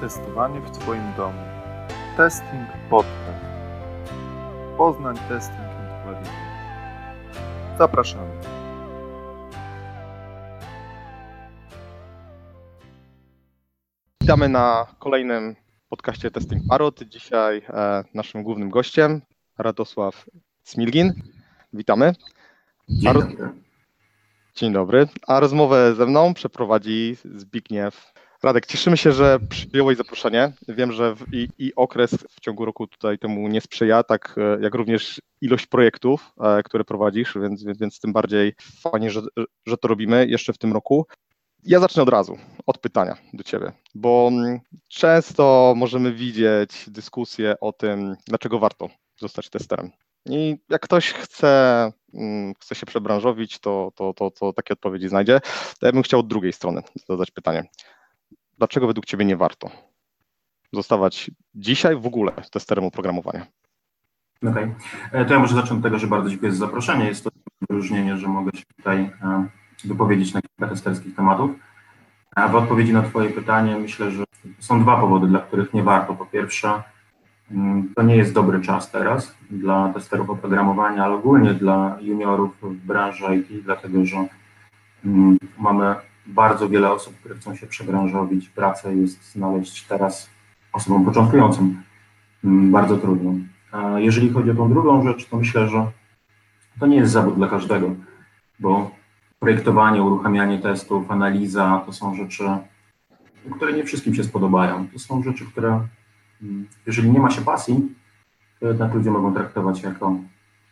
testowanie w Twoim domu. Testing Podcast. Poznań Testing and Quality. Zapraszamy. Witamy na kolejnym podcaście Testing Parod. Dzisiaj e, naszym głównym gościem Radosław Smilgin. Witamy. Dzień dobry. Dzień dobry. A rozmowę ze mną przeprowadzi Zbigniew Radek, cieszymy się, że przyjąłeś zaproszenie. Wiem, że w, i, i, okres w ciągu roku tutaj temu nie sprzyja, tak e, jak również ilość projektów, e, które prowadzisz, więc, więc tym bardziej fajnie, że, że to robimy jeszcze w tym roku. Ja zacznę od razu, od pytania do Ciebie, bo mm, często możemy widzieć dyskusję o tym, dlaczego warto zostać testerem. I jak ktoś chce, mm, chce się przebranżowić, to, to, to, to takie odpowiedzi znajdzie. To ja bym chciał od drugiej strony zadać pytanie dlaczego według Ciebie nie warto zostawać dzisiaj w ogóle testerem oprogramowania? Okej, okay. E, to ja może zacznę od tego, że bardzo dziękuję za zaproszenie. Jest to wyróżnienie, że mogę się tutaj e, wypowiedzieć na kilka testerskich tematów. A w odpowiedzi na Twoje pytanie myślę, że są dwa powody, dla których nie warto. Po pierwsze, mm, to nie jest dobry czas teraz dla testerów oprogramowania, ale ogólnie dla juniorów w branży IT, dlatego że mm, mamy bardzo wiele osób, które chcą się przebranżowić. Pracę jest znaleźć teraz osobom początkującym mm, bardzo trudno. A jeżeli chodzi o tą drugą rzecz, to myślę, że to nie jest zawód dla każdego, bo projektowanie, uruchamianie testów, analiza to są rzeczy, które nie wszystkim się spodobają. To są rzeczy, które mm, jeżeli nie ma się pasji, to jednak ludzie mogą traktować jako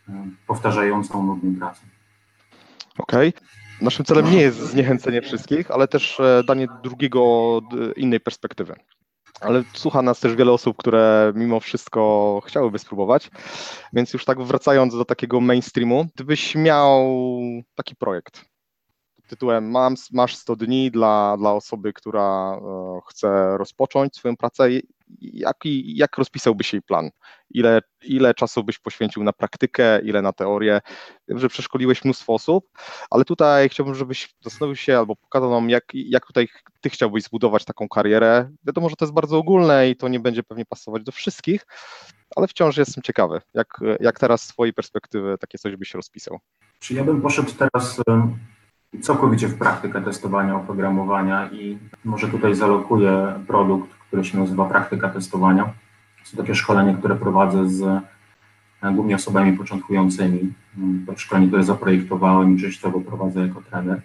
e, powtarzającą nudną pracę. Okej. Okay. Naszym celem nie jest zniechęcenie wszystkich, ale też e, danie drugiego, innej perspektywy. Ale słucha nas też wiele osób, które mimo wszystko chciałyby spróbować. Więc już tak wracając do takiego mainstreamu, gdybyś miał taki projekt tytułem mam, Masz 100 dni dla, dla osoby, która e, chce rozpocząć swoją pracę jak, jak rozpisałbyś jej plan? Ile, ile czasu byś poświęcił na praktykę, ile na teorię? Wiem, że przeszkoliłeś mnóstwo osób, ale tutaj chciałbym, żebyś zastanowił się albo pokazał nam, jak, jak tutaj ty chciałbyś zbudować taką karierę. Wiadomo, że to jest bardzo ogólne i to nie będzie pewnie pasować do wszystkich, ale wciąż jestem ciekawy, jak, jak teraz z twojej perspektywy takie coś byś rozpisał. Czy ja bym poszedł teraz całkowicie w praktykę testowania oprogramowania i może tutaj zalokuję produkt, który się nazywa Praktyka Testowania. To takie szkolenie, które prowadzę z e, głównie osobami początkującymi. To szkolenie, które zaprojektowałem i częściowo prowadzę jako trener,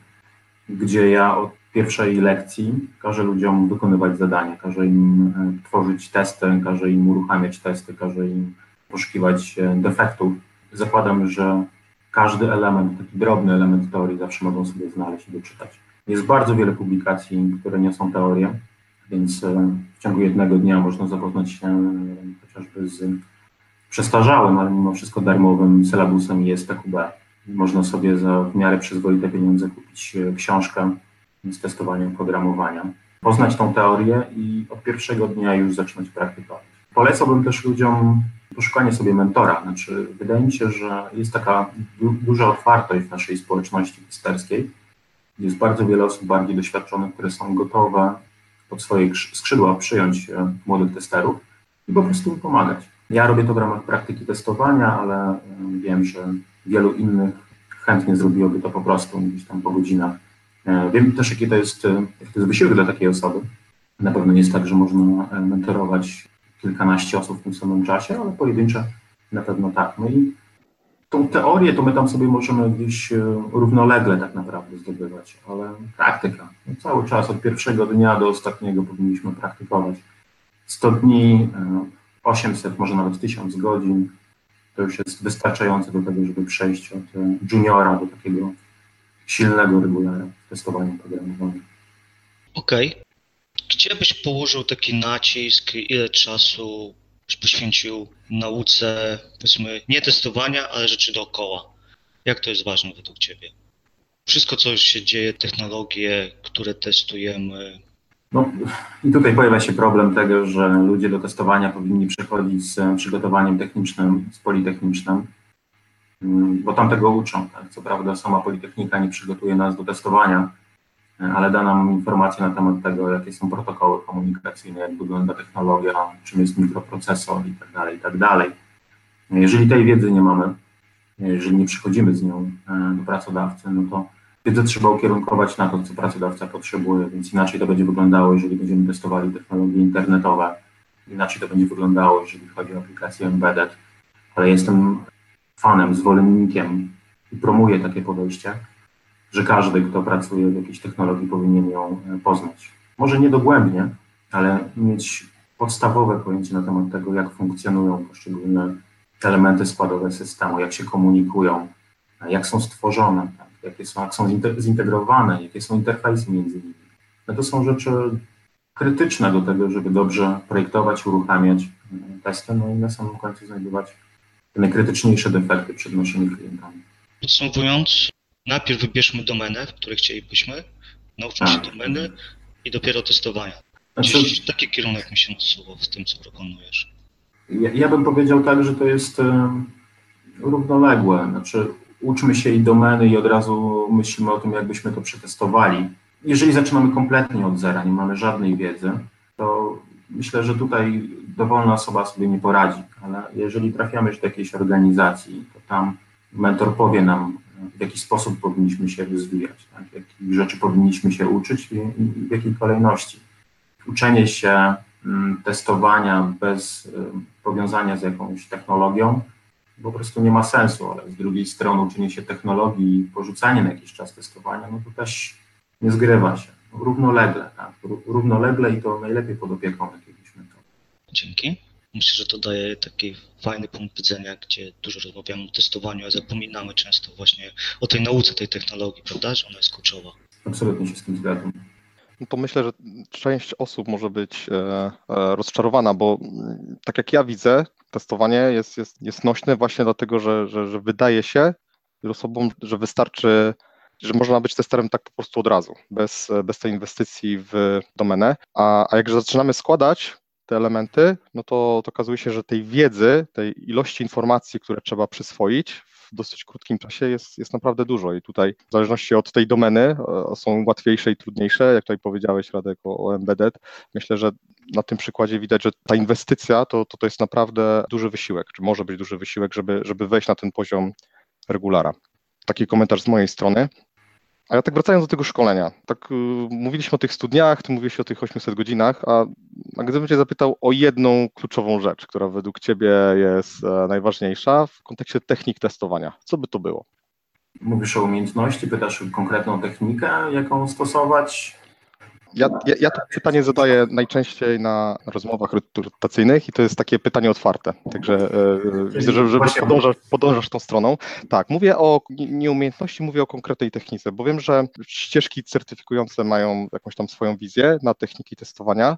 gdzie ja od pierwszej lekcji każę ludziom wykonywać zadania, każę im e, tworzyć testy, każę im uruchamiać testy, każę im poszukiwać e, defektów. Zakładam, że każdy element, taki drobny element teorii zawsze mogą sobie znaleźć i doczytać. Jest bardzo wiele publikacji, które nie są teorie, więc e, w ciągu jednego dnia można zapoznać się e, chociażby z przestarzałym, ale mimo wszystko darmowym sylabusem ISTQB. Można sobie za w miarę przyzwoite pieniądze kupić e, książkę z testowaniem programowania, poznać tą teorię i od pierwszego dnia już zacząć praktykować. Polecałbym też ludziom poszukanie sobie mentora. Znaczy, wydaje mi się, że jest taka du duża otwartość w naszej społeczności testerskiej. Jest bardzo wiele osób bardziej doświadczonych, które są gotowe pod swoje skrzydła przyjąć e, młodych testerów i po prostu im pomagać. Ja robię to w ramach praktyki testowania, ale e, wiem, że wielu innych chętnie zrobiłoby to po prostu gdzieś tam po godzinach. E, wiem też, jaki to jest, jaki to jest wysiłek dla takiej osoby. Na pewno nie jest tak, że można mentorować kilkanaście osób w tym samym czasie, ale pojedyncze na pewno tak. No i tą teorię to my tam sobie możemy gdzieś e, równolegle tak naprawdę zdobywać, ale praktyka. No cały czas od pierwszego dnia do ostatniego powinniśmy praktykować. 100 dni, 800, e, może nawet 1000 godzin to już jest wystarczające do tego, żeby przejść od e, juniora do takiego silnego regulara w testowaniu programowania. Okej. Okay. Gdzie byś położył taki nacisk, ile czasu byś poświęcił nauce, powiedzmy, nie testowania, ale rzeczy dookoła? Jak to jest ważne według Ciebie? Wszystko, co się dzieje, technologie, które testujemy. No i tutaj pojawia się problem tego, że ludzie do testowania powinni przechodzić z przygotowaniem technicznym, z politechnicznym, bo tam tego uczą. Tak? Co prawda sama Politechnika nie przygotuje nas do testowania, ale da nam informacje na temat tego, jakie są protokoły komunikacyjne, jak wygląda technologia, czym jest mikroprocesor i tak dalej, i tak. Jeżeli tej wiedzy nie mamy, jeżeli nie przychodzimy z nią e, do pracodawcy, no to wiedzę trzeba ukierunkować na to, co pracodawca potrzebuje, więc inaczej to będzie wyglądało, jeżeli będziemy testowali technologie internetowe, inaczej to będzie wyglądało, jeżeli chodzi o aplikacje embedded, ale jestem fanem, zwolennikiem i promuję takie podejście, że każdy, kto pracuje w jakiejś technologii, powinien ją e, poznać. Może nie dogłębnie, ale mieć podstawowe pojęcie na temat tego, jak funkcjonują poszczególne elementy składowe systemu, jak się komunikują, jak są stworzone, tak, jakie są, jak są zintegrowane, jakie są interfejsy między nimi. No to są rzeczy krytyczne do tego, żeby dobrze projektować, uruchamiać e, testy, no i na samym końcu znajdować te najkrytyczniejsze defekty przed naszymi klientami. Podsumowując, najpierw wybierzmy domenę, w której chcielibyśmy, nauczmy się Tak. domeny i dopiero testowania. Znaczy, Gdzieś taki kierunek mi się nasuwał w tym, co proponujesz. Ja, ja bym powiedział tak, że to jest em, równoległe. Znaczy, uczmy się i domeny i od razu myślimy o tym, jakbyśmy to przetestowali. Jeżeli zaczynamy kompletnie od zera, nie mamy żadnej wiedzy, to myślę, że tutaj dowolna osoba sobie nie poradzi, ale jeżeli trafiamy już do jakiejś organizacji, to tam mentor powie nam, w jaki sposób powinniśmy się rozwijać, tak? jakich rzeczy powinniśmy się uczyć i, i w jakiej kolejności. Uczenie się mm, testowania bez powiązania z jakąś technologią po prostu nie ma sensu, ale z drugiej strony uczenie się technologii i porzucanie na jakiś czas testowania, no to też nie zgrywa się. Równolegle, tak? Ró- Równolegle i to najlepiej pod opieką jakiegoś mentora. Dzięki. Myślę, że to daje taki fajny punkt widzenia, gdzie dużo rozmawiamy o testowaniu, a zapominamy często właśnie o tej nauce tej technologii, prawda? Że ona jest kluczowa. Absolutnie się z tym zgadzam. No to myślę, że część osób może być e, e, rozczarowana, bo mm, tak jak ja widzę, testowanie jest, jest, jest nośne właśnie dlatego, że, że, że wydaje się osobom, że wystarczy, że można być testerem tak po prostu od razu, bez, bez tej inwestycji w domenę. A, a jak zaczynamy składać te elementy, no to, to okazuje się, że tej wiedzy, tej ilości informacji, które trzeba przyswoić w dosyć krótkim czasie jest, jest naprawdę dużo i tutaj w zależności od tej domeny e, są łatwiejsze i trudniejsze, jak tutaj powiedziałeś Radek o, o embedded, myślę, że na tym przykładzie widać, że ta inwestycja to, to, to jest naprawdę duży wysiłek, czy może być duży wysiłek, żeby, żeby wejść na ten poziom regulara. Taki komentarz z mojej strony. A ja tak wracając do tego szkolenia, tak y, mówiliśmy o tych studniach, ty mówiłeś o tych 800 godzinach, a, a gdybym cię zapytał o jedną kluczową rzecz, która według ciebie jest e, najważniejsza w kontekście technik testowania, co by to było? Mówisz o umiejętności, pytasz konkretną technikę, jaką stosować. Ja, ja, ja to pytanie zadaję najczęściej na rozmowach rekrutacyjnych i to jest takie pytanie otwarte. Także e, widzę, że, że podążasz, podążasz tą stroną. Tak, mówię o nie- nie umiejętności, mówię o konkretnej technice, bo wiem, że ścieżki certyfikujące mają jakąś tam swoją wizję na techniki testowania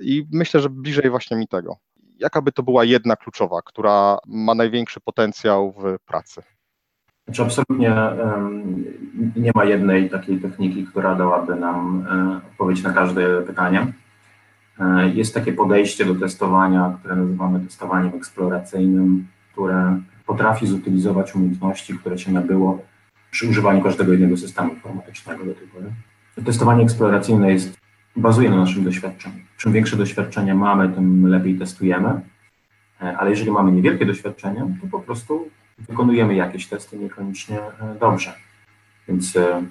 i myślę, że bliżej właśnie mi tego. Jaka by to była jedna kluczowa, która ma największy potencjał w pracy? Znaczy absolutnie nie ma jednej takiej techniki, która dałaby nam e, odpowiedź na każde pytanie. E, Jest takie podejście do testowania, które nazywamy testowaniem eksploracyjnym, które potrafi zutylizować umiejętności, które się nabyło przy używaniu każdego jednego systemu informatycznego do tej pory. Testowanie eksploracyjne jest, bazuje na naszym doświadczeniu. Czym większe doświadczenie mamy, tym lepiej testujemy, E, ale jeżeli mamy niewielkie doświadczenie, to po prostu wykonujemy jakieś testy niekoniecznie e, dobrze. Więc e,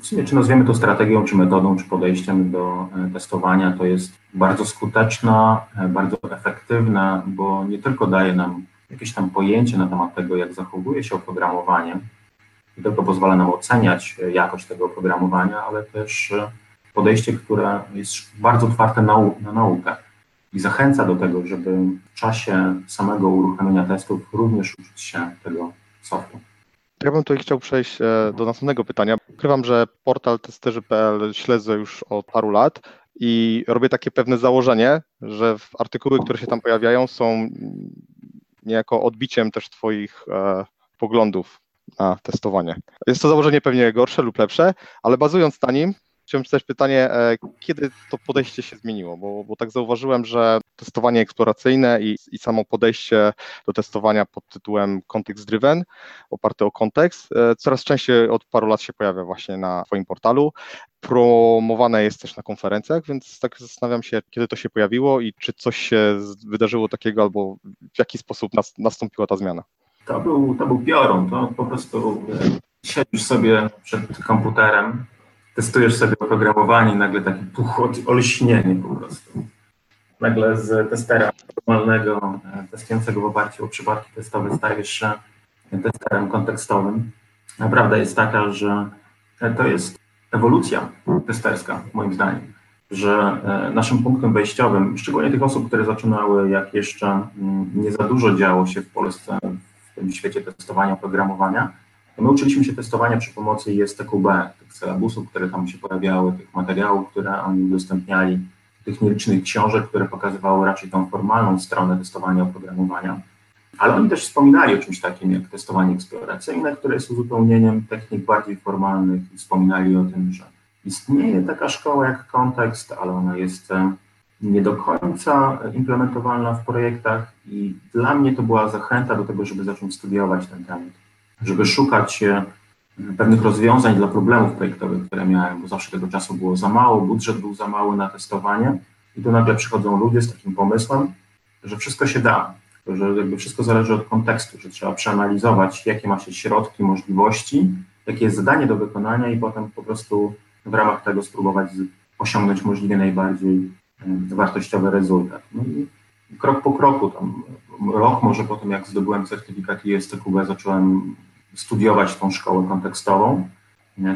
w sumie, czy nazwiemy to strategią, czy metodą, czy podejściem do e, testowania, to jest bardzo skuteczna, bardzo efektywna, bo nie tylko daje nam jakieś tam pojęcie na temat tego, jak zachowuje się oprogramowanie, nie tylko pozwala nam oceniać jakość tego oprogramowania, ale też podejście, które jest bardzo otwarte na, na naukę i zachęca do tego, żeby w czasie samego uruchamiania testów również uczyć się tego softu. Ja bym tutaj chciał przejść e, do następnego pytania. Ukrywam, że portal testerzy.pl śledzę już od paru lat i robię takie pewne założenie, że artykuły, które się tam pojawiają, są niejako odbiciem też Twoich e, poglądów na testowanie. Jest to założenie pewnie gorsze lub lepsze, ale bazując na nim, chciałem zadać pytanie, e, kiedy to podejście się zmieniło? Bo, bo tak zauważyłem, że testowanie eksploracyjne i, i samo podejście do testowania pod tytułem context driven, oparte o kontekst, e, coraz częściej od paru lat się pojawia właśnie na Twoim portalu. Promowane jest też na konferencjach, więc tak zastanawiam się, kiedy to się pojawiło i czy coś się wydarzyło takiego, albo w jaki sposób nas, nastąpiła ta zmiana. To był, to był piorun, to po prostu e, siedzisz sobie przed komputerem, testujesz sobie oprogramowanie i nagle taki puch, olśnienie po prostu. Nagle z testera normalnego, e, testującego w oparciu o przypadki testowe stajesz się testerem kontekstowym. Prawda jest taka, że to jest ewolucja testerska, moim zdaniem, że e, naszym punktem wejściowym, szczególnie tych osób, które zaczynały, jak jeszcze mm, nie za dużo działo się w Polsce w tym świecie testowania oprogramowania, My uczyliśmy się testowania przy pomocy ISTQB, tych sylabusów, które tam się pojawiały, tych materiałów, które oni udostępniali, tych nielicznych książek, które pokazywały raczej tą formalną stronę testowania oprogramowania. Ale oni też wspominali o czymś takim jak testowanie eksploracyjne, które jest uzupełnieniem technik bardziej formalnych i wspominali o tym, że istnieje taka szkoła jak kontekst, ale ona jest e, nie do końca implementowalna w projektach i dla mnie to była zachęta do tego, żeby zacząć studiować ten temat żeby szukać e, pewnych rozwiązań dla problemów projektowych, które miałem, bo zawsze tego czasu było za mało, budżet był za mały na testowanie i tu nagle przychodzą ludzie z takim pomysłem, że wszystko się da, że jakby wszystko zależy od kontekstu, że trzeba przeanalizować, jakie ma się środki, możliwości, jakie jest zadanie do wykonania i potem po prostu w ramach tego spróbować osiągnąć możliwie najbardziej e, wartościowy rezultat. No i krok po kroku, tam rok może po tym, jak zdobyłem certyfikat ISTQB, zacząłem studiować tą szkołę kontekstową.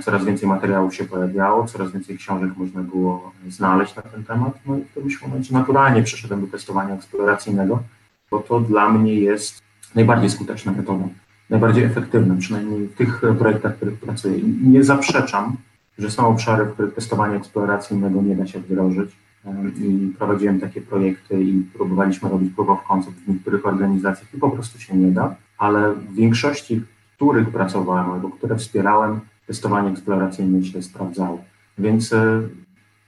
Coraz więcej materiałów się pojawiało, coraz więcej książek można było znaleźć na ten temat. No i w którymś momencie naturalnie przeszedłem do testowania eksploracyjnego, bo to dla mnie jest najbardziej skuteczna metoda, najbardziej efektywna, przynajmniej w tych projektach, w których pracuję. Nie zaprzeczam, że są obszary, w których testowania eksploracyjnego nie da się wdrożyć i prowadziłem takie projekty i próbowaliśmy robić proof of concept w niektórych organizacjach i po prostu się nie da, ale w większości których pracowałem albo które wspierałem, testowanie eksploracyjne się sprawdzało. Więc e,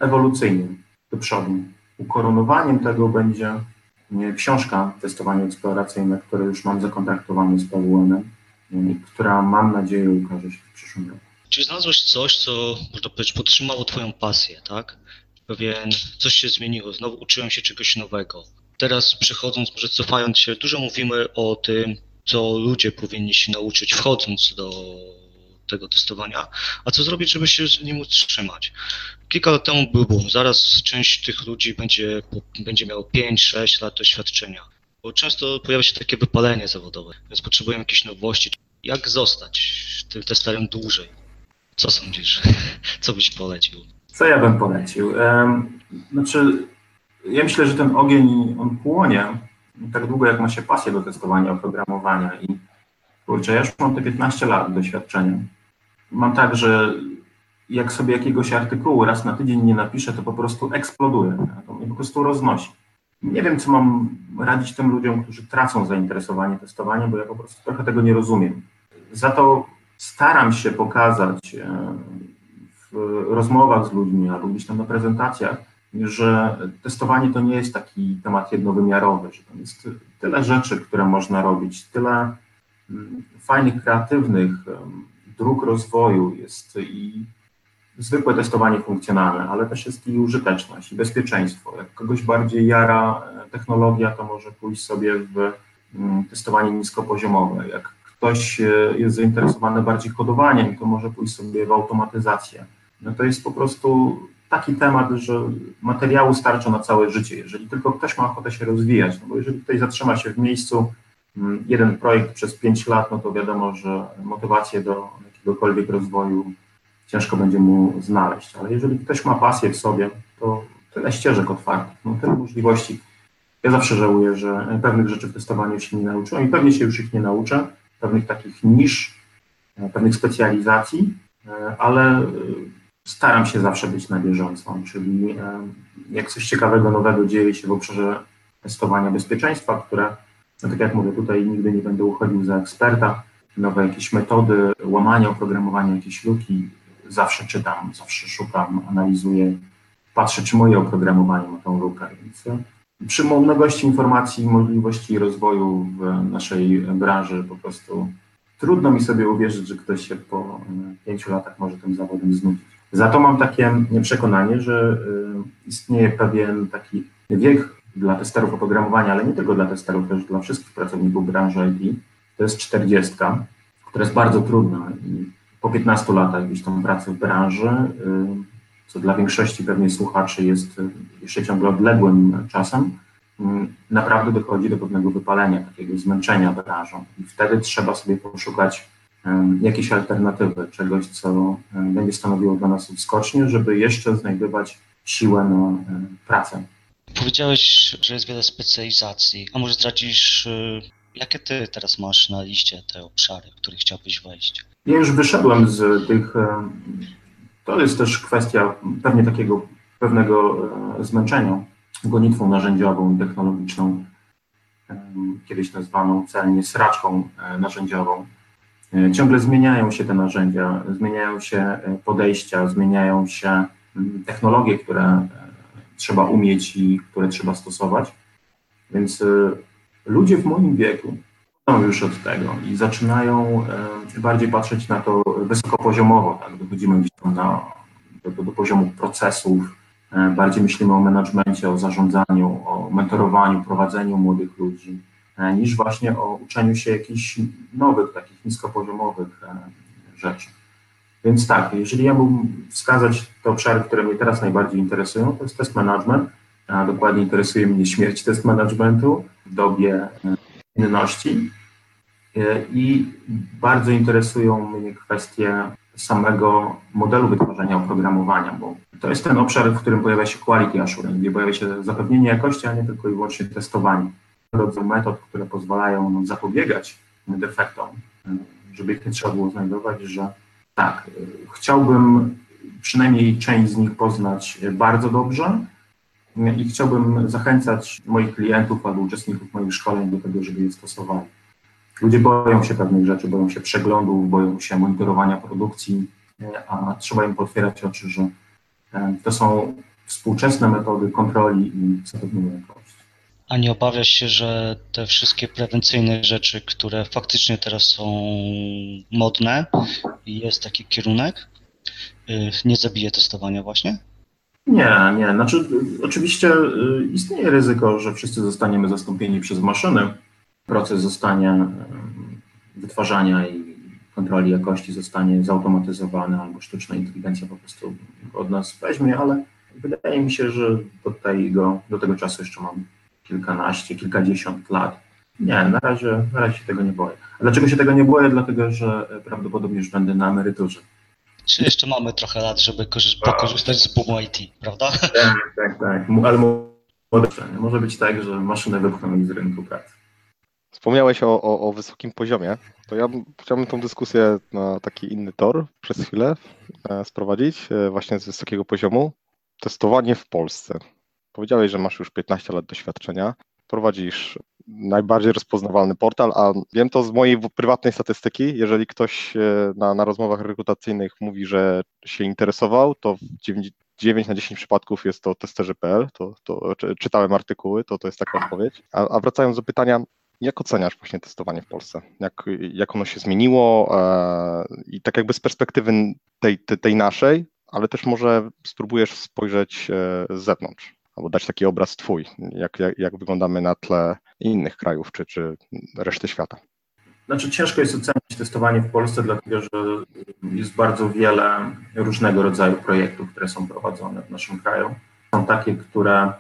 ewolucyjnie do przodu. Ukoronowaniem tego będzie książka testowanie eksploracyjne, które już mam zakontraktowane z PWN, która mam nadzieję ukaże się w przyszłym roku. Czy znalazłeś coś, co można powiedzieć podtrzymało Twoją pasję, tak? Pewien coś się zmieniło, znowu uczyłem się czegoś nowego. Teraz przechodząc, może cofając się, dużo mówimy o tym, co ludzie powinni się nauczyć wchodząc do tego testowania, a co zrobić, żeby się z nim utrzymać. Kilka lat temu był boom, zaraz część tych ludzi będzie, będzie miało 5-6 lat doświadczenia, bo często pojawia się takie wypalenie zawodowe, więc potrzebujemy jakiejś nowości. Jak zostać tym testerem dłużej? Co sądzisz? Co byś polecił? Co ja bym polecił? Znaczy, ja myślę, że ten ogień, on płonie tak długo, jak ma się pasję do testowania oprogramowania i kurczę, ja już mam te 15 lat doświadczenia. Mam tak, że jak sobie jakiegoś artykułu raz na tydzień nie napiszę, to po prostu eksploduje, to mnie po prostu roznosi. Nie wiem, co mam radzić tym ludziom, którzy tracą zainteresowanie testowaniem, bo ja po prostu trochę tego nie rozumiem. Za to staram się pokazać e, w rozmowach z ludźmi albo gdzieś tam na prezentacjach, że testowanie to nie jest taki temat jednowymiarowy, że tam jest tyle rzeczy, które można robić, tyle mm, fajnych, kreatywnych dróg rozwoju jest i zwykłe testowanie funkcjonalne, ale też jest i użyteczność, i bezpieczeństwo. Jak kogoś bardziej jara e, technologia, to może pójść sobie w mm, testowanie niskopoziomowe. Jak ktoś e, jest zainteresowany bardziej kodowaniem, to może pójść sobie w automatyzację. No to jest po prostu taki temat, że materiału starcza na całe życie, jeżeli tylko ktoś ma ochotę się rozwijać, no bo jeżeli ktoś zatrzyma się w miejscu, mm, jeden projekt przez pięć lat, no to wiadomo, że motywację do jakiegokolwiek rozwoju ciężko będzie mu znaleźć, ale jeżeli ktoś ma pasję w sobie, to tyle ścieżek otwartych, no tyle możliwości. Ja zawsze żałuję, że pewnych rzeczy w testowaniu się nie nauczyłem i pewnie się już ich nie nauczę, pewnych takich nisz, pewnych specjalizacji, ale staram się zawsze być na bieżąco, czyli jak coś ciekawego, nowego dzieje się w obszarze testowania bezpieczeństwa, które, no tak jak mówię, tutaj nigdy nie będę uchodził za eksperta, nowe jakieś metody łamania oprogramowania, jakieś luki, zawsze czytam, zawsze szukam, analizuję, patrzę, czy moje oprogramowanie ma tą lukę. Więc e, przy mnogości informacji, możliwości rozwoju w naszej branży po prostu trudno mi sobie uwierzyć, że ktoś się po e, pięciu latach może tym zawodem znudzić. Za to mam takie przekonanie, że istnieje pewien taki wiek dla testerów oprogramowania, ale nie tylko dla testerów, też dla wszystkich pracowników branży IT. To jest 40, która jest bardzo trudna i po 15 latach gdzieś tam pracy w branży, co dla większości pewnie słuchaczy jest jeszcze ciągle odległym czasem, naprawdę dochodzi do pewnego wypalenia, takiego zmęczenia branżą i wtedy trzeba sobie poszukać jakiejś alternatywy, czegoś, co będzie stanowiło dla nas wskocznie, żeby jeszcze znajdować siłę na pracę. Powiedziałeś, że jest wiele specjalizacji, a może zdradzisz, y, jakie ty teraz masz na liście te obszary, w które chciałbyś wejść? Ja już wyszedłem z tych. To jest też kwestia pewnie takiego pewnego e, zmęczenia gonitwą narzędziową i technologiczną, kiedyś nazwaną celnie sraczką e, narzędziową. E, ciągle zmieniają się te narzędzia, zmieniają się podejścia, zmieniają się technologie, które trzeba umieć i które trzeba stosować. Więc ludzie w moim wieku są już od tego i zaczynają bardziej patrzeć na to wysokopoziomowo, tak? dochodzimy gdzieś tam na, do, do poziomu procesów, bardziej myślimy o menadżmencie, o zarządzaniu, o mentorowaniu, prowadzeniu młodych ludzi, niż właśnie o uczeniu się jakichś nowych, takich niskopoziomowych rzeczy. Więc tak, jeżeli ja mógłbym wskazać te obszary, które mnie teraz najbardziej interesują, to jest test management, a dokładnie interesuje mnie śmierć test managementu w dobie inności e, i bardzo interesują mnie kwestie samego modelu wytwarzania oprogramowania, bo to jest ten obszar, w którym pojawia się quality assurance, gdzie pojawia się zapewnienie jakości, a nie tylko i wyłącznie testowanie. Rodzaj metod, które pozwalają zapobiegać defektom, żeby ich nie trzeba było znajdować, że tak, chciałbym przynajmniej część z nich poznać bardzo dobrze i chciałbym zachęcać moich klientów albo uczestników moich szkoleń do tego, żeby je stosowali. Ludzie boją się pewnych rzeczy, boją się przeglądów, boją się monitorowania produkcji, a trzeba im potwierać oczy, że e, to są współczesne metody kontroli i zapewnienia jakości. A nie obawiasz się, że te wszystkie prewencyjne rzeczy, które faktycznie teraz są modne jest taki kierunek, y, nie zabije testowania właśnie? Nie, nie. Znaczy, oczywiście y, istnieje ryzyko, że wszyscy zostaniemy zastąpieni przez maszyny. Proces zostanie y, wytwarzania i kontroli jakości zostanie zautomatyzowany, albo sztuczna inteligencja po prostu od nas weźmie, ale wydaje mi się, że do tego, do tego czasu jeszcze mamy kilkanaście, kilkadziesiąt lat. Nie, na razie, na razie się tego nie boję. A dlaczego się tego nie boję? Dlatego, że prawdopodobnie już będę na emeryturze. Czy jeszcze mamy trochę lat, żeby pokorzystać z boomu IT, prawda? Tak, tak, tak. Ale może być tak, że maszynę wypchną mi z rynku pracy. Wspomniałeś o, o, o, wysokim poziomie, to ja chciałbym tą dyskusję na taki inny tor przez chwilę e, sprowadzić, e, właśnie z wysokiego poziomu. Testowanie w Polsce. Powiedziałeś, że masz już 15 lat doświadczenia, prowadzisz najbardziej rozpoznawalny portal, a wiem to z mojej prywatnej statystyki, jeżeli ktoś e, na, na rozmowach rekrutacyjnych mówi, że się interesował, to w 9, 9 na 10 przypadków jest to testerzy.pl, to, to czytałem artykuły, to to jest taka odpowiedź. A, a wracając do pytania, jak oceniasz właśnie testowanie w Polsce? Jak, jak ono się zmieniło? E, i tak jakby z perspektywy tej, tej, tej naszej, ale też może spróbujesz spojrzeć e, z zewnątrz albo dać taki obraz twój, jak, jak, jak wyglądamy na tle innych krajów czy, czy reszty świata? Znaczy ciężko jest ocenić testowanie w Polsce, dlatego że jest bardzo wiele różnego rodzaju projektów, które są prowadzone w naszym kraju. Są takie, które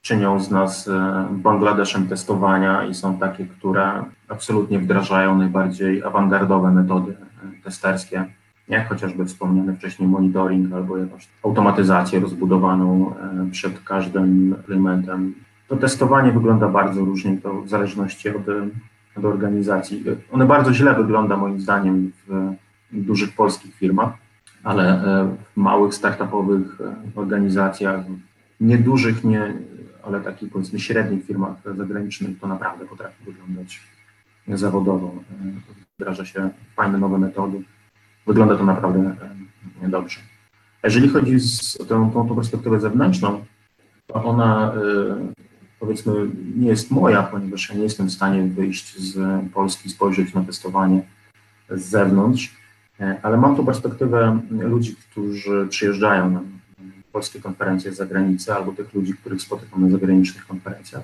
czynią z nas e, Bangladeszem testowania i są takie, które absolutnie wdrażają najbardziej awangardowe metody testerskie jak chociażby wspomniany wcześniej monitoring albo jakąś automatyzację rozbudowaną e, przed każdym elementem. To testowanie wygląda bardzo różnie, to w zależności od, od organizacji. One bardzo źle wygląda moim zdaniem w dużych polskich firmach, ale e, w małych startupowych e, organizacjach, niedużych, nie, ale takich powiedzmy średnich firmach zagranicznych to naprawdę potrafi wyglądać zawodowo. Wdraża się fajne nowe metody Wygląda to naprawdę dobrze. Jeżeli chodzi o tą, tą, tą perspektywę zewnętrzną, to ona powiedzmy nie jest moja, ponieważ ja nie jestem w stanie wyjść z Polski, spojrzeć na testowanie z zewnątrz, ale mam tu perspektywę ludzi, którzy przyjeżdżają na polskie konferencje z zagranicy, albo tych ludzi, których spotykam na zagranicznych konferencjach.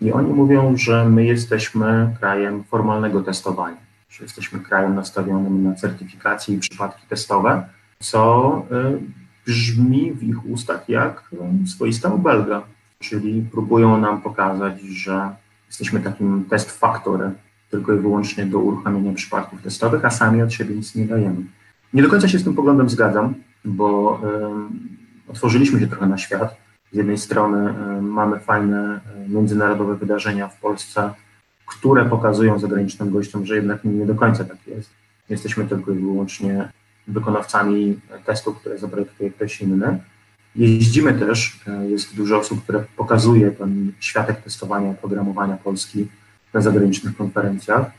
I oni mówią, że my jesteśmy krajem formalnego testowania, że jesteśmy krajem nastawionym na certyfikację i przypadki testowe, co y, brzmi w ich ustach jak y, swoista obelga, czyli próbują nam pokazać, że jesteśmy takim test faktorem tylko i wyłącznie do uruchamiania przypadków testowych, a sami od siebie nic nie dajemy. Nie do końca się z tym poglądem zgadzam, bo y, otworzyliśmy się trochę na świat. Z jednej strony y, mamy fajne y, międzynarodowe wydarzenia w Polsce, które pokazują zagranicznym gościom, że jednak nie do końca tak jest. Jesteśmy tylko i wyłącznie wykonawcami testów, które zaprojektuje ktoś inny. Jeździmy też, e, jest dużo osób, które pokazuje ten światek testowania oprogramowania Polski na zagranicznych konferencjach.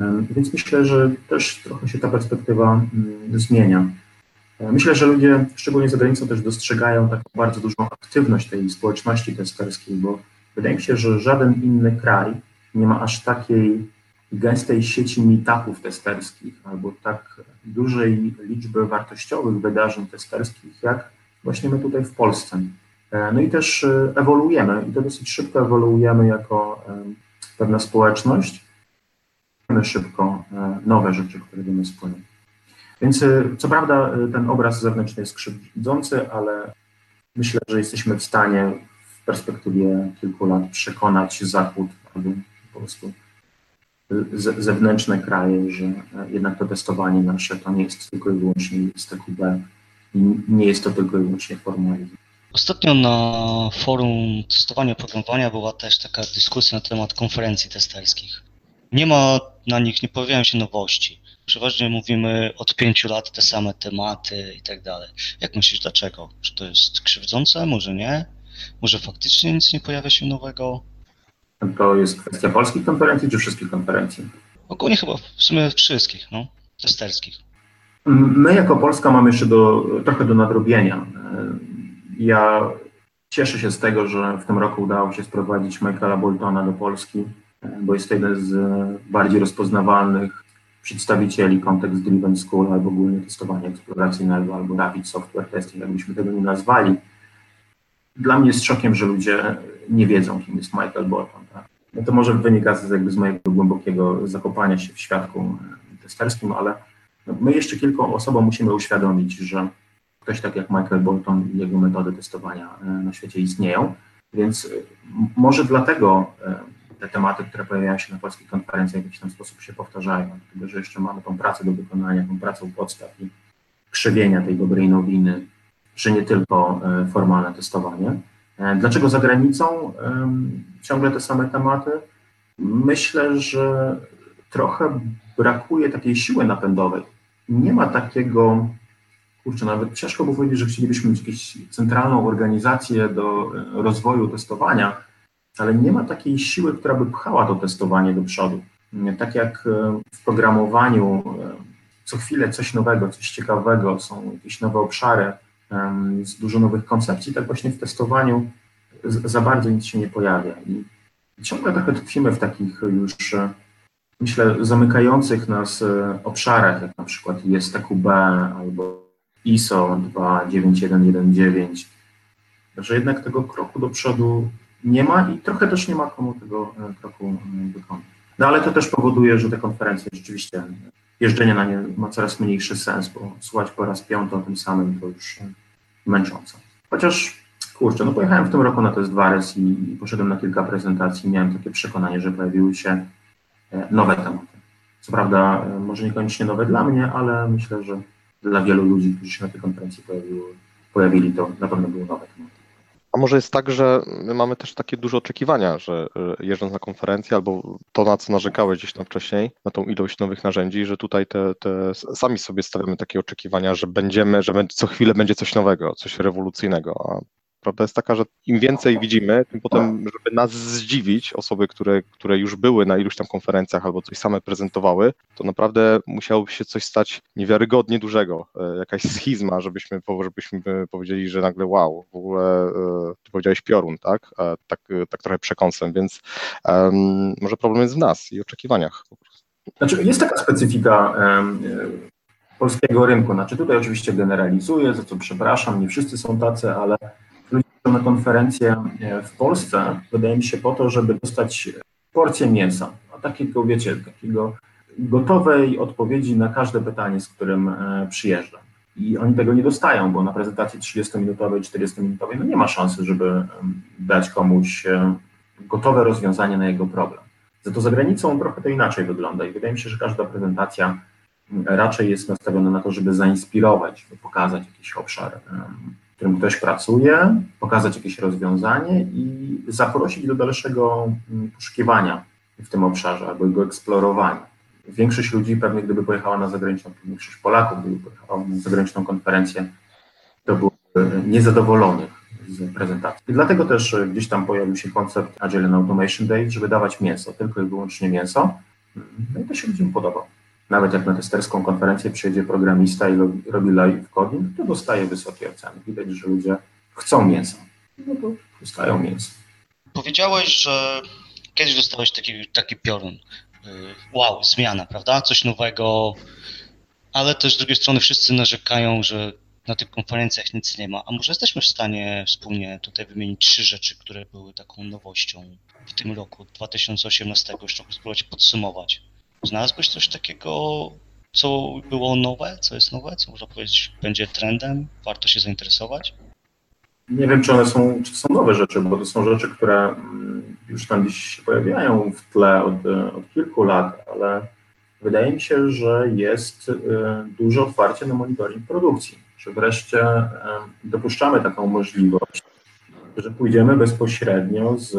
E, więc myślę, że też trochę się ta perspektywa mm, zmienia. E, myślę, że ludzie, szczególnie za granicą, też dostrzegają taką bardzo dużą aktywność tej społeczności testerskiej, bo wydaje mi się, że żaden inny kraj nie ma aż takiej gęstej sieci meetupów testerskich albo tak dużej liczby wartościowych wydarzeń testerskich, jak właśnie my tutaj w Polsce. E, no i też e, ewoluujemy i to dosyć szybko ewoluujemy jako e, pewna społeczność. Mamy szybko nowe rzeczy, które do nas płyną. Więc co prawda ten obraz zewnętrzny jest krzywdzący, ale myślę, że jesteśmy w stanie w perspektywie kilku lat przekonać Zachód albo po prostu zewnętrzne kraje, że jednak to testowanie nasze to nie jest tylko i wyłącznie z TQB, i nie jest to tylko i wyłącznie formalizm. Ostatnio na forum testowania oprogramowania była też taka dyskusja na temat konferencji testerskich. Nie ma na nich, nie pojawiają się nowości. Przeważnie mówimy od pięciu lat te same tematy i tak dalej. Jak myślisz, dlaczego? Czy to jest krzywdzące? Może nie? Może faktycznie nic nie pojawia się nowego? To jest kwestia polskich konferencji czy wszystkich konferencji? Ogólnie chyba w sumie wszystkich, no, testerskich. My jako Polska mamy jeszcze do, trochę do nadrobienia. Ja cieszę się z tego, że w tym roku udało się sprowadzić Michaela Boltona do Polski, bo jest to jeden z bardziej rozpoznawalnych przedstawicieli Context Driven School albo ogólnie testowania eksploracyjnego albo Rapid Software Testing, jakbyśmy tego nie nazwali. Dla mnie jest szokiem, że ludzie nie wiedzą, kim jest Michael Bolton. Tak? No to może wynika z, jakby z mojego głębokiego zakopania się w świadku testerskim, ale My jeszcze kilku osobom musimy uświadomić, że ktoś tak jak Michael Bolton i jego metody testowania e, na świecie istnieją, więc e, może dlatego e, te tematy, które pojawiają się na polskich konferencjach w jakiś tam sposób się powtarzają, dlatego że jeszcze mamy tą pracę do wykonania, tą pracę u podstaw i krzewienia tej dobrej nowiny, że nie tylko formalne testowanie. Dlaczego za granicą ciągle te same tematy? Myślę, że trochę brakuje takiej siły napędowej nie ma takiego, kurczę, nawet ciężko by powiedzieć, że chcielibyśmy mieć jakąś centralną organizację do e, rozwoju testowania, ale nie ma takiej siły, która by pchała to testowanie do przodu. Tak jak e, w programowaniu e, co chwilę coś nowego, coś ciekawego, są jakieś nowe obszary, jest dużo nowych koncepcji, tak właśnie w testowaniu za bardzo nic się nie pojawia. I ciągle trochę tkwimy w takich już myślę, zamykających nas e, obszarach, jak na przykład ISTQB albo ISO 29119, że jednak tego kroku do przodu nie ma i trochę też nie ma komu tego e, kroku e, wykonać. No ale to też powoduje, że te konferencje rzeczywiście, jeżdżenie na nie ma coraz mniejszy sens, bo słuchać po raz piąty o tym samym to już męczące. Chociaż, kurczę, no pojechałem w tym roku na Test Wares i, i poszedłem na kilka prezentacji, miałem takie przekonanie, że pojawiły się E, nowe tematy. Co prawda, e, może niekoniecznie nowe dla mnie, ale myślę, że dla wielu ludzi, którzy się na tej konferencji pojawiły, pojawili, to na pewno były nowe tematy. A może jest tak, że my mamy też takie duże oczekiwania, że jeżdżąc na konferencję albo to, na co narzekałeś gdzieś tam wcześniej, na tą ilość nowych narzędzi, że tutaj te, te sami sobie stawiamy takie oczekiwania, że będziemy, że co chwilę będzie coś nowego, coś rewolucyjnego, a Prawda jest taka, że im więcej widzimy, tym potem, żeby nas zdziwić, osoby, które, które już były na iluś tam konferencjach albo coś same prezentowały, to naprawdę musiałoby się coś stać niewiarygodnie dużego, e, jakaś schizma, żebyśmy, żebyśmy powiedzieli, że nagle wow, w ogóle e, ty powiedziałeś piorun, tak? E, Tak, e, tak trochę przekąsem, więc em, może problem jest w nas i oczekiwaniach. Znaczy, jest taka specyfika e, polskiego rynku. Znaczy, tutaj oczywiście generalizuję, za co przepraszam, nie wszyscy są tacy, ale ludzie na konferencje e, w Polsce, wydaje mi się, po to, żeby dostać porcję mięsa. A takiego, wiecie, takiego gotowej odpowiedzi na każde pytanie, z którym e, przyjeżdżam. I oni tego nie dostają, bo na prezentacji 30-minutowej, 40-minutowej no nie ma szansy, żeby dać komuś e, gotowe rozwiązanie na jego problem. Za to za granicą trochę to inaczej wygląda i wydaje mi się, że każda prezentacja raczej jest nastawiona na to, żeby zainspirować, pokazać jakiś obszar, w którym ktoś pracuje, pokazać jakieś rozwiązanie i zaprosić do dalszego mm, poszukiwania w tym obszarze albo jego eksplorowania. Większość ludzi pewnie gdyby pojechała na zagraniczną, większość Polaków gdyby pojechała na zagraniczną konferencję, to byłoby niezadowolonych z prezentacji. I dlatego też e, gdzieś tam pojawił się koncept Agile and Automation Day, żeby dawać mięso, tylko i wyłącznie mięso. No i to się ludziom podoba. Nawet jak na testerską konferencję przyjedzie programista i robi, live coding, to dostaje wysokie oceny. Widać, że ludzie chcą mięsa. No to dostają mięso. Powiedziałeś, że kiedyś dostałeś taki, taki piorun. Y, Wow, zmiana, prawda? Coś nowego, ale też z drugiej strony wszyscy narzekają, że na tych konferencjach nic nie ma. A może jesteśmy w stanie wspólnie tutaj wymienić trzy rzeczy, które były taką nowością w tym roku 2018, jeszcze spróbować podsumować. Znalazłeś coś takiego, co było nowe, co jest nowe, co można powiedzieć będzie trendem, warto się zainteresować? Nie wiem, czy one są, czy są nowe rzeczy, bo to są rzeczy, które mm, już tam gdzieś się pojawiają w tle od, od kilku lat, ale wydaje mi się, że jest e, duże otwarcie na monitoring produkcji, że wreszcie dopuszczamy taką możliwość, że pójdziemy bezpośrednio z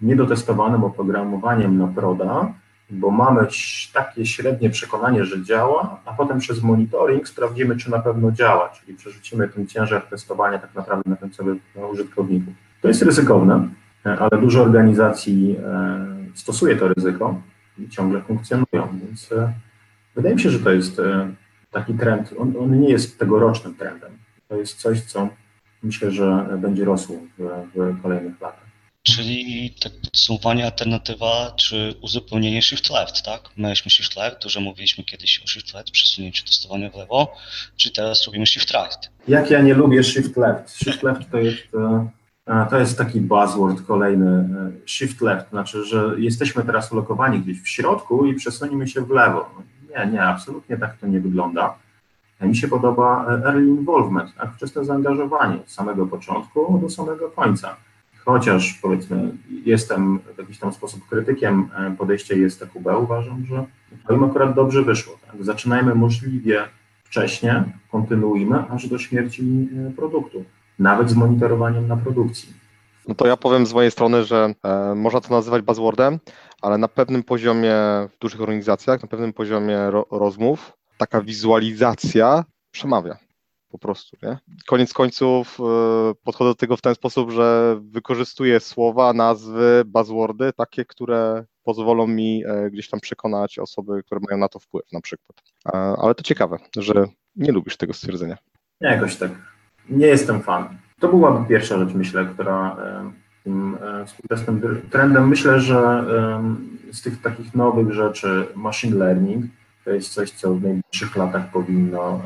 niedotestowanym oprogramowaniem na proda, bo mamy takie średnie przekonanie, że działa, a potem przez monitoring sprawdzimy, czy na pewno działa, czyli przerzucimy ten ciężar testowania tak naprawdę na końcowych no, użytkowników. To jest ryzykowne, e, ale dużo organizacji e, stosuje to ryzyko i ciągle funkcjonują, więc e, wydaje mi się, że to jest taki trend, on, on nie jest tegorocznym trendem. To jest coś, co myślę, że będzie rosło w, w kolejnych latach. Czyli tak podsumowanie, alternatywa czy uzupełnienie shift left, tak? Mieliśmy shift left, dużo mówiliśmy kiedyś o shift left, przesunięciu testowania w lewo, czy teraz robimy shift right. Jak ja nie lubię shift left. Shift left to jest, e, to jest taki buzzword kolejny. e, Shift left, znaczy, że jesteśmy teraz ulokowani gdzieś w środku i przesunimy się w lewo. Nie, nie, absolutnie tak to nie wygląda. E, Mi się podoba early involvement, tak? wczesne zaangażowanie od samego początku do samego końca. Chociaż powiedzmy, jestem w jakiś tam sposób krytykiem e, podejścia ISTQB, uważam, że to im akurat dobrze wyszło. Tak? Zaczynajmy możliwie wcześnie, kontynuujmy aż do śmierci e, produktu, nawet z monitorowaniem na produkcji. No to ja powiem z mojej strony, że e, można to nazywać buzzwordem, ale na pewnym poziomie w dużych organizacjach, na pewnym poziomie ro, rozmów, taka wizualizacja przemawia po prostu. Nie? Koniec końców e, podchodzę do tego w ten sposób, że wykorzystuję słowa, nazwy, buzzwordy, takie, które pozwolą mi e, gdzieś tam przekonać osoby, które mają na to wpływ na przykład. E, ale to ciekawe, że nie lubisz tego stwierdzenia. Nie, jakoś tak. Nie jestem fan. To byłaby pierwsza rzecz, myślę, która tym współczesnym trendem. Myślę, że z tych takich nowych rzeczy machine learning to jest coś, co w najbliższych latach powinno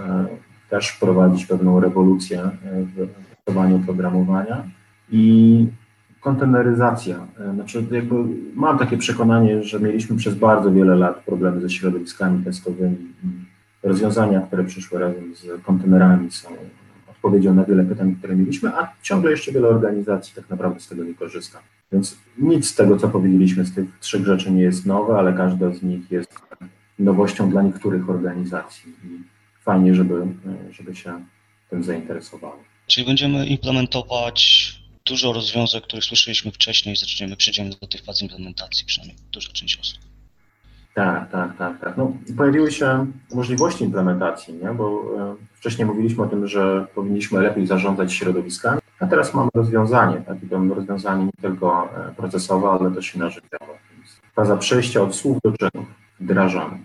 też wprowadzić pewną rewolucję e, w testowaniu programowania i konteneryzacja. E, Znaczy, jakby mam takie przekonanie, że mieliśmy przez bardzo wiele lat problemy ze środowiskami testowymi. Rozwiązania, które przyszły razem z kontenerami są odpowiedzią na wiele pytań, które mieliśmy, a ciągle jeszcze wiele organizacji tak naprawdę z tego nie korzysta. Więc nic z tego, co powiedzieliśmy, z tych trzech rzeczy nie jest nowe, ale każda z nich jest nowością dla niektórych organizacji fajnie, żeby, żeby się tym zainteresowały. Czyli będziemy implementować dużo rozwiązań, których słyszeliśmy wcześniej i zaczniemy, przejdziemy do tej fazy implementacji, przynajmniej duża część osób. Tak, tak, tak, tak. No, pojawiły się możliwości implementacji, nie? bo e, wcześniej mówiliśmy o tym, że powinniśmy lepiej zarządzać środowiskami. A teraz mamy rozwiązanie, tak? I to rozwiązanie nie tylko e, procesowe, ale też i narzędziowe. Faza przejścia od słów do czynów, wdrażamy.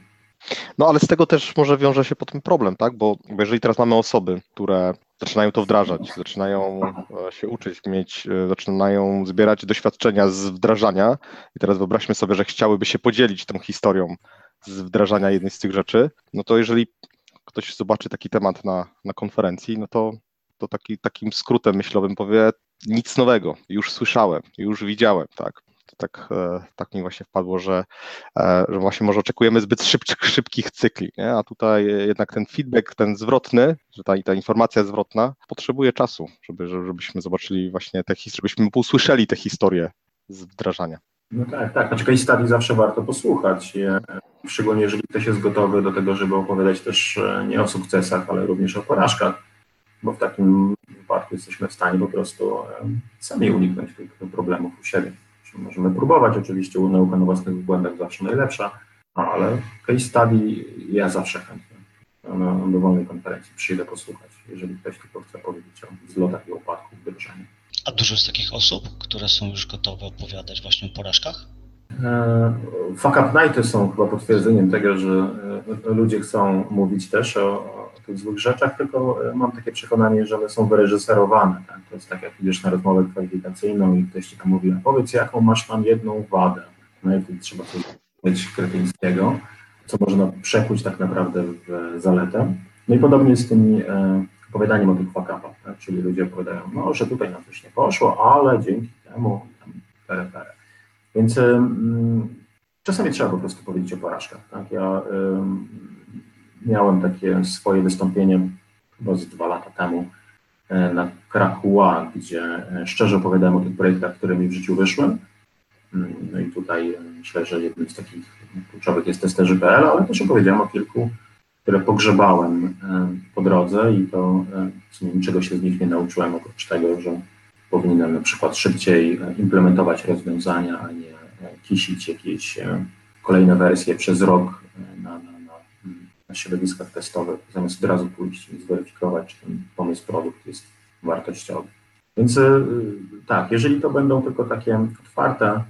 No ale z tego też może wiąże się potem problem, tak? Bo jeżeli teraz mamy osoby, które zaczynają to wdrażać, zaczynają e, się uczyć, mieć, e, zaczynają zbierać doświadczenia z wdrażania i teraz wyobraźmy sobie, że chciałyby się podzielić tą historią z wdrażania jednej z tych rzeczy, no to jeżeli ktoś zobaczy taki temat na, na konferencji, no to, to taki, takim skrótem myślowym powie nic nowego, już słyszałem, już widziałem, tak? Tak, e, tak mi właśnie wpadło, że, e, że właśnie może oczekujemy zbyt szybkich, cykli, nie? a tutaj jednak ten feedback, ten zwrotny, że ta, ta informacja zwrotna potrzebuje czasu, żeby, żebyśmy zobaczyli właśnie te historie, żebyśmy usłyszeli te historie z wdrażania. No tak, tak. Znaczy case study zawsze warto posłuchać, szczególnie jeżeli ktoś jest gotowy do tego, żeby opowiadać też e, nie o sukcesach, ale również o porażkach, bo w takim wypadku jesteśmy w stanie po prostu sami uniknąć tych problemów u siebie. Możemy próbować, oczywiście nauka na własnych błędach zawsze najlepsza, ale case study ja zawsze chętnie na dowolnej konferencji przyjdę posłuchać, jeżeli ktoś tylko chce powiedzieć o zlotach i upadkach wdrożenia. A dużo jest takich osób, które są już gotowe opowiadać właśnie o porażkach? E, fuck up nighty są chyba potwierdzeniem tego, że e, ludzie chcą mówić też o tych złych rzeczach, tylko e, mam takie przekonanie, że one są wyreżyserowane. Tak? To jest tak, jak idziesz na rozmowę kwalifikacyjną i ktoś ci tam mówi, powiedz jaką masz tam jedną wadę. No i trzeba coś powiedzieć kretyńskiego, co można przekuć tak naprawdę w zaletę. No i podobnie z tymi opowiadaniem o tych fuck-upach, tak? czyli ludzie opowiadają, no, że tutaj nam coś nie poszło, ale dzięki temu tam pere, pere. Więc um, czasami trzeba po prostu powiedzieć o porażkach. Tak? Ja um, miałem takie swoje wystąpienie chyba z dwa lata temu e, na Krakua, gdzie e, szczerze opowiadałem o tych projektach, które mi w życiu wyszły. Mm, no i tutaj e, myślę, że jednym z takich kluczowych jest testerzy.pl, ale też opowiedziałem o kilku które pogrzebałem po drodze i to w sumie niczego się z nich nie nauczyłem, oprócz tego, że powinienem na przykład szybciej implementować rozwiązania, a nie kisić jakieś kolejne wersje przez rok na, na, środowiskach testowych, zamiast od razu pójść i zweryfikować, czy ten pomysł, produkt jest wartościowy. Więc tak, jeżeli to będą tylko takie otwarte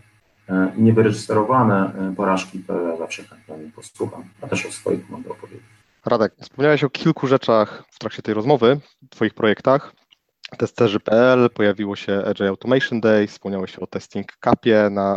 i niewyreżyserowane porażki, to ja zawsze chętnie posłucham, a też o swoich mogę opowiedzieć. Radek, wspomniałeś o kilku rzeczach w trakcie tej rozmowy, Twoich projektach. Testerzy.pl, pojawiło się Agile Automation Day, wspomniałeś o Testing Capie, na,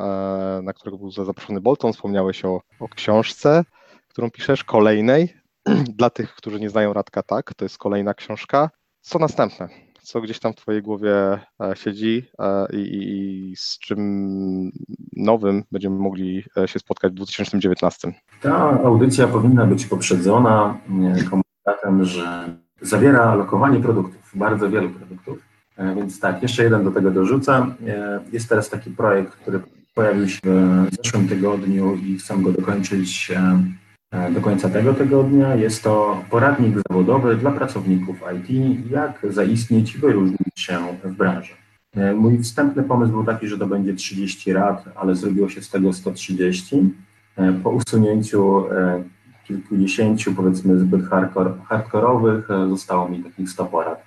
e, na którego był zaproszony Bolton, wspomniałeś o, o książce, którą piszesz, kolejnej. Dla tych, którzy nie znają Radka, tak, to jest kolejna książka. Co następne? co gdzieś tam w Twojej głowie e, siedzi e, i, i z czym nowym będziemy mogli e, się spotkać w 2019? Ta audycja powinna być poprzedzona komunikatem, że zawiera lokowanie produktów, bardzo wielu produktów. Więc tak, jeszcze jeden do tego dorzucę. Jest teraz taki projekt, który pojawił się w zeszłym tygodniu i chcę go dokończyć do końca tego tygodnia. Jest to poradnik zawodowy dla pracowników IT, jak zaistnieć i wyróżnić się w branży. E, mój wstępny pomysł był taki, że to będzie 30 rad, ale zrobiło się z tego 130. E, po usunięciu kilkudziesięciu, powiedzmy, zbyt hardcore, hardkorowych, zostało mi takich 100 porad.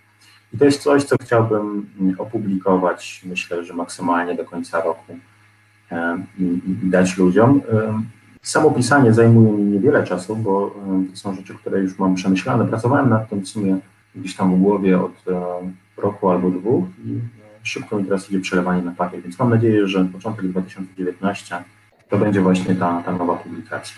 I to jest coś, co chciałbym opublikować, myślę, że maksymalnie do końca roku i, i dać ludziom. Samo pisanie zajmuje mi niewiele czasu, bo to są rzeczy, które już mam przemyślane. Pracowałem nad tym w sumie gdzieś tam w głowie od roku albo dwóch i szybko mi teraz idzie przelewanie na papier, więc mam nadzieję, że początek 2019 to będzie właśnie ta, ta nowa publikacja.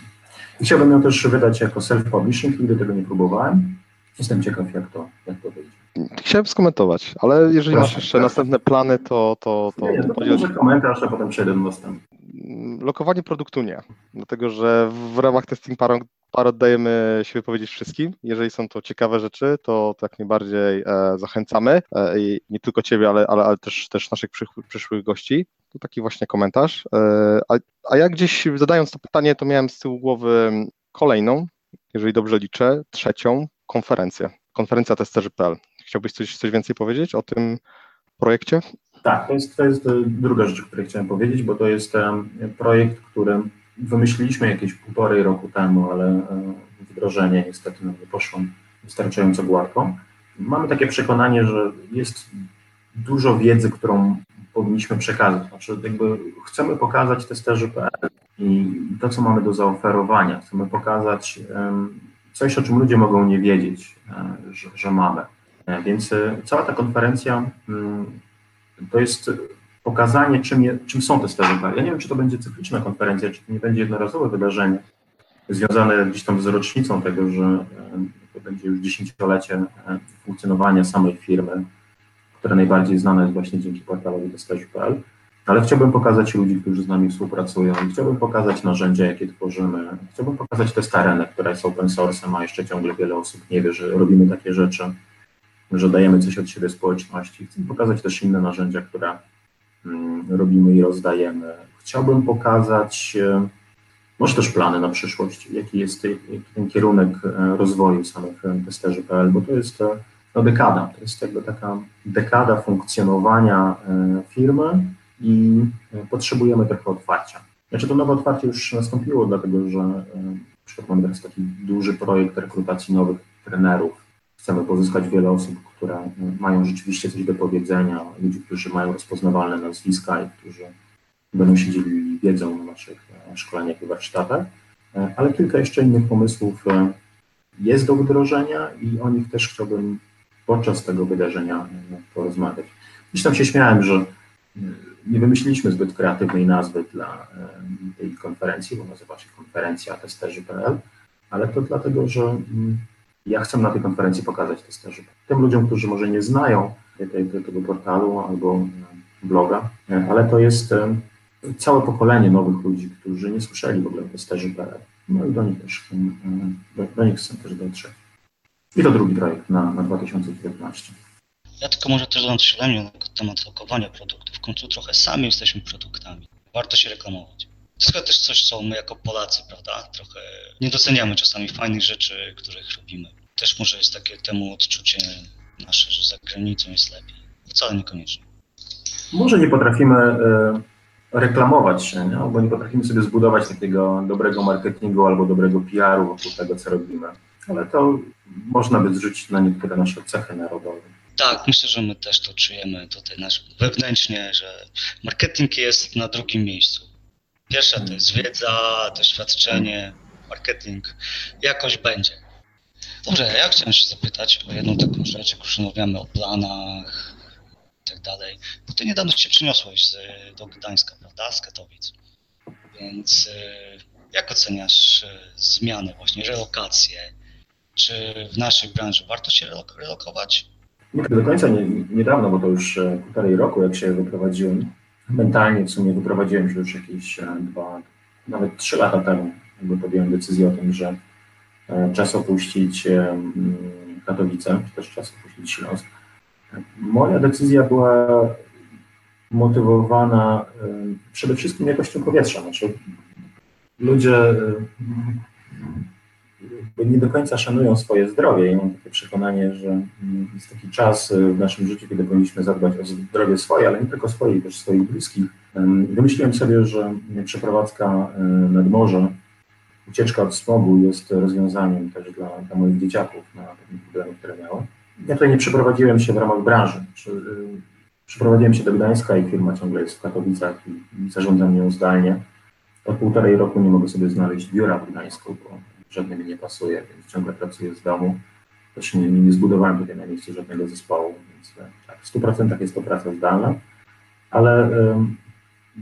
Chciałbym ją też wydać jako self-publishing, nigdy tego nie próbowałem. Jestem ciekaw, jak to, jak to wyjdzie. Chciałem skomentować, ale jeżeli Proszę, masz jeszcze tak. następne plany, to... to, to, nie, to, to może komentarz, a potem przejdę do następnego lokowanie produktu nie, dlatego że w ramach testing parą parę dajemy się wypowiedzieć wszystkim. Jeżeli są to ciekawe rzeczy, to, tak najbardziej e, zachęcamy e, i nie tylko Ciebie, ale, ale, ale też, też naszych przyszłych, przyszłych gości. To taki właśnie komentarz. E, a, a ja gdzieś zadając to pytanie, to miałem z tyłu głowy kolejną, jeżeli dobrze liczę, trzecią konferencję. Konferencja testerzy.pl. Chciałbyś coś, coś więcej powiedzieć o tym projekcie? Tak, to jest, to jest druga rzecz, o której chciałem powiedzieć, bo to jest projekt, który wymyśliliśmy jakieś półtorej roku temu, ale wdrożenie niestety no, nie poszło wystarczająco gładko. Mamy takie przekonanie, że jest dużo wiedzy, którą powinniśmy przekazać. Znaczy, jakby chcemy pokazać testerzy.pl i to, co mamy do zaoferowania. Chcemy pokazać coś, o czym ludzie mogą nie wiedzieć, e, że, że mamy. E, Więc e, cała ta konferencja mm, to jest pokazanie, czym, je, czym są testerzy.pl. Ja nie wiem, czy to będzie cykliczna konferencja, czy to nie będzie jednorazowe wydarzenie związane gdzieś tam z rocznicą tego, że e, to będzie już dziesięciolecie e, funkcjonowania samej firmy, która najbardziej znana jest właśnie dzięki portalowi testerzy.pl. Ale chciałbym pokazać ludzi, którzy z nami współpracują. Chciałbym pokazać narzędzia, jakie tworzymy. Chciałbym pokazać tę arenę, która jest open source'em, a jeszcze ciągle wiele osób nie wie, że robimy takie rzeczy, że dajemy coś od siebie społeczności. Chcę pokazać też inne narzędzia, które mm, robimy i rozdajemy. Chciałbym pokazać e, może też plany na przyszłość, jaki jest ten kierunek e, rozwoju samych e, testerzy.pl, bo to jest no, dekada, to jest jakby taka dekada funkcjonowania firmy i potrzebujemy trochę otwarcia. Znaczy to nowe otwarcie już nastąpiło, dlatego że na przykład mamy teraz taki duży projekt rekrutacji nowych trenerów. Chcemy pozyskać wiele osób, które e, mają rzeczywiście coś do powiedzenia, ludzi, którzy mają rozpoznawalne nazwiska i którzy będą się dzielili wiedzą na naszych e, szkoleniach i warsztatach, E, ale kilka jeszcze innych pomysłów jest do wdrożenia i o nich też chciałbym podczas tego wydarzenia porozmawiać. Gdzieś tam się śmiałem, że nie wymyśliliśmy zbyt kreatywnej nazwy dla tej konferencji, bo nazywa się konferencja testerzy.pl, ale to dlatego, że mm, ja chcę na tej konferencji pokazać testerzy. Tym ludziom, którzy może nie znają tego portalu albo bloga, ale to jest całe pokolenie nowych ludzi, którzy nie słyszeli w ogóle o testerzy.pl. No i do nich też do, do nich chcę też dotrzeć. I to drugi projekt na, na 2019. Ja tylko może też dodam na temat lokowania produktów. W końcu trochę sami jesteśmy produktami. Warto się reklamować. To jest chyba też coś, co my jako Polacy, prawda, trochę nie doceniamy czasami fajnych rzeczy, których robimy. Też może jest takie temu odczucie nasze, że za granicą jest lepiej. Wcale niekoniecznie. Może nie potrafimy e, reklamować się, nie? albo nie potrafimy sobie zbudować takiego dobrego marketingu albo dobrego PR-u wokół tego, co robimy. Ale to można by zrzucić na niektóre nasze cechy narodowe. Tak, myślę, że my też to czujemy tutaj nasz, wewnętrznie, że marketing jest na drugim miejscu. Pierwsza to jest wiedza, doświadczenie, marketing jakoś będzie. Dobrze, ja chciałem się zapytać o jedną taką rzecz, jak już rozmawiamy o planach i tak dalej. Bo ty niedawno się przeniosłeś do Gdańska, prawda, z Katowic. Więc y, jak oceniasz y, zmiany, właśnie relokacje? Czy w naszej branży warto się relok- relokować? Nie do końca nie, niedawno, bo to już e, półtorej roku, jak się wyprowadziłem. Mentalnie w sumie wyprowadziłem się już jakieś e, dwa, nawet trzy lata temu, jakby podjąłem decyzję o tym, że e, czas opuścić e, Katowice, czy też czas opuścić Śląsk. Moja decyzja była motywowana przede wszystkim jakością powietrza. Znaczy, ludzie nie do końca szanują swoje zdrowie i mam takie przekonanie, że mm, jest taki czas y, w naszym życiu, kiedy powinniśmy zadbać o zdrowie swoje, ale nie tylko swoje, też swoich bliskich. Ym, Wymyśliłem sobie, że przeprowadzka y, nad morze, ucieczka od smogu jest rozwiązaniem też dla, dla moich dzieciaków na pewne problemy, które miałem. Ja tutaj nie przeprowadziłem się w ramach branży. Y, Przeprowadziłem się do Gdańska i firma ciągle jest w Katowicach i zarządzam nią zdalnie. Od półtorej roku nie mogę sobie znaleźć biura w Gdańsku, bo żadne mi nie pasuje, więc ciągle pracuję z domu. Też nie, nie zbudowałem tutaj na miejscu żadnego zespołu, więc e, tak, w 100% jest to praca zdalna, ale em,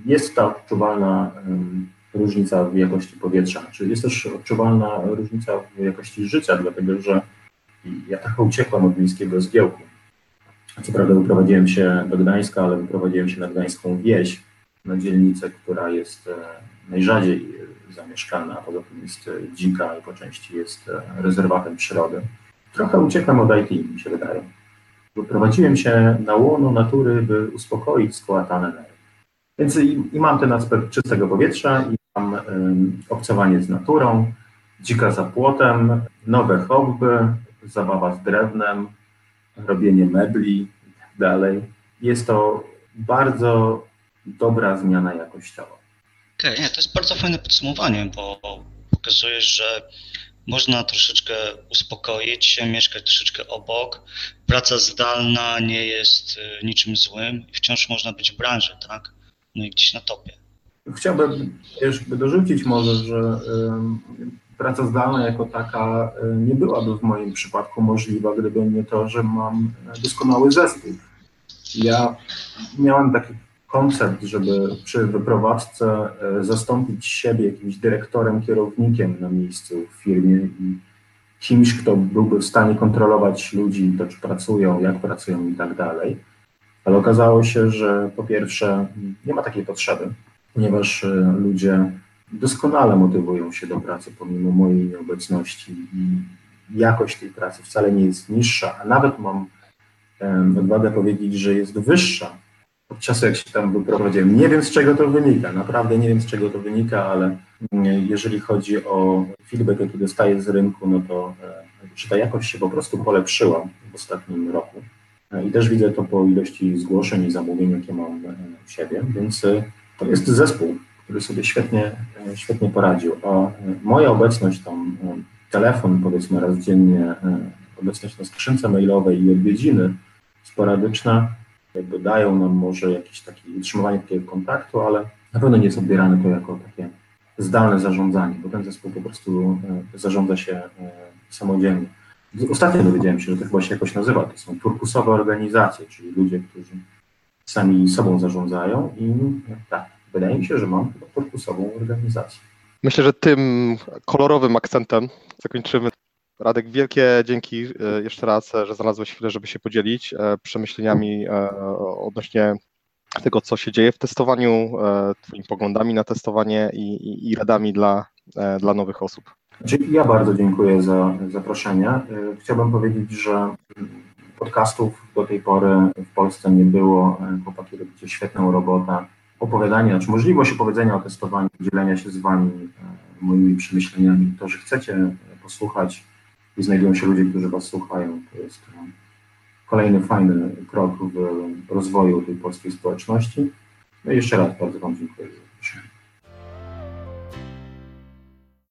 jest ta odczuwalna em, różnica w jakości powietrza. Czyli jest też odczuwalna różnica w jakości życia, dlatego że ja trochę uciekłem od miejskiego zgiełku. Co prawda wyprowadziłem się do Gdańska, ale wyprowadziłem się na gdańską wieś, na dzielnicę, która jest e, najrzadziej zamieszkana, a poza tym jest e, dzika i po części jest e, rezerwatem przyrody. Trochę uciekłem od IT, mi się wydaje. Wyprowadziłem się na łono natury, by uspokoić skołatane nerwy. Więc i, i mam ten aspekt czystego powietrza, i mam em, obcowanie z naturą, dzika za płotem, nowe hobby, zabawa z drewnem, robienie mebli i tak dalej. Jest to bardzo dobra zmiana jakościowa. Okej, nie, to jest bardzo fajne podsumowanie, bo pokazujesz, że można troszeczkę uspokoić się, mieszkać troszeczkę obok. Praca zdalna nie jest y, niczym złym i wciąż można być w branży, tak? No i gdzieś na topie. Chciałbym jeszcze dorzucić może, że ym, praca zdalna jako taka y, nie byłaby w moim przypadku możliwa, gdyby nie to, że mam doskonały zespół. Ja miałem taki koncept, żeby przy wyprowadzce y, zastąpić siebie jakimś dyrektorem, kierownikiem na miejscu w firmie i kimś, kto byłby w stanie kontrolować ludzi, to czy pracują, jak pracują i tak dalej. Ale okazało się, że po pierwsze nie ma takiej potrzeby, ponieważ y, ludzie doskonale motywują się do pracy pomimo mojej nieobecności i jakość tej pracy wcale nie jest niższa, a nawet mam em, odwagę powiedzieć, że jest wyższa od czasu, jak się tam wyprowadziłem. Nie wiem, z czego to wynika, naprawdę nie wiem, z czego to wynika, ale mm, jeżeli chodzi o feedback, jaki dostaję z rynku, no to e, że ta jakość się po prostu polepszyła w ostatnim roku. E, I też widzę to po ilości zgłoszeń i zamówień, jakie mam e, u siebie, więc e, to jest zespół, który sobie świetnie, e, świetnie poradził. A e, moja obecność tam, e, telefon powiedzmy raz dziennie, e, obecność na skrzynce mailowej i odwiedziny sporadyczne, jakby dają nam może jakieś takie utrzymywanie takiego kontaktu, ale na pewno nie jest odbierane to jako takie zdalne zarządzanie, bo ten zespół po prostu e, zarządza się e, samodzielnie. Ostatnio dowiedziałem się, że to chyba się jakoś nazywa, to są turkusowe organizacje, czyli ludzie, którzy sami sobą zarządzają i tak, wydaje mi się, że mam turkusową organizację. Myślę, że tym kolorowym akcentem zakończymy. Radek, wielkie dzięki e, jeszcze raz, e, że znalazłeś chwilę, żeby się podzielić e, przemyśleniami odnośnie tego, co się dzieje w testowaniu, Twoimi poglądami na testowanie i, i, i radami dla, dla nowych osób. Znaczy, ja bardzo dziękuję za zaproszenie. Chciałbym powiedzieć, że podcastów do tej pory w Polsce nie było. Chłopaki robicie świetną robotę. Opowiadania, czy możliwość opowiedzenia o testowaniu, dzielenia się z Wami moimi przemyśleniami. To, że chcecie posłuchać i znajdują się ludzie, którzy Was słuchają, to jest y, kolejny fajny krok w rozwoju tej polskiej społeczności. No i jeszcze raz bardzo Wam dziękuję.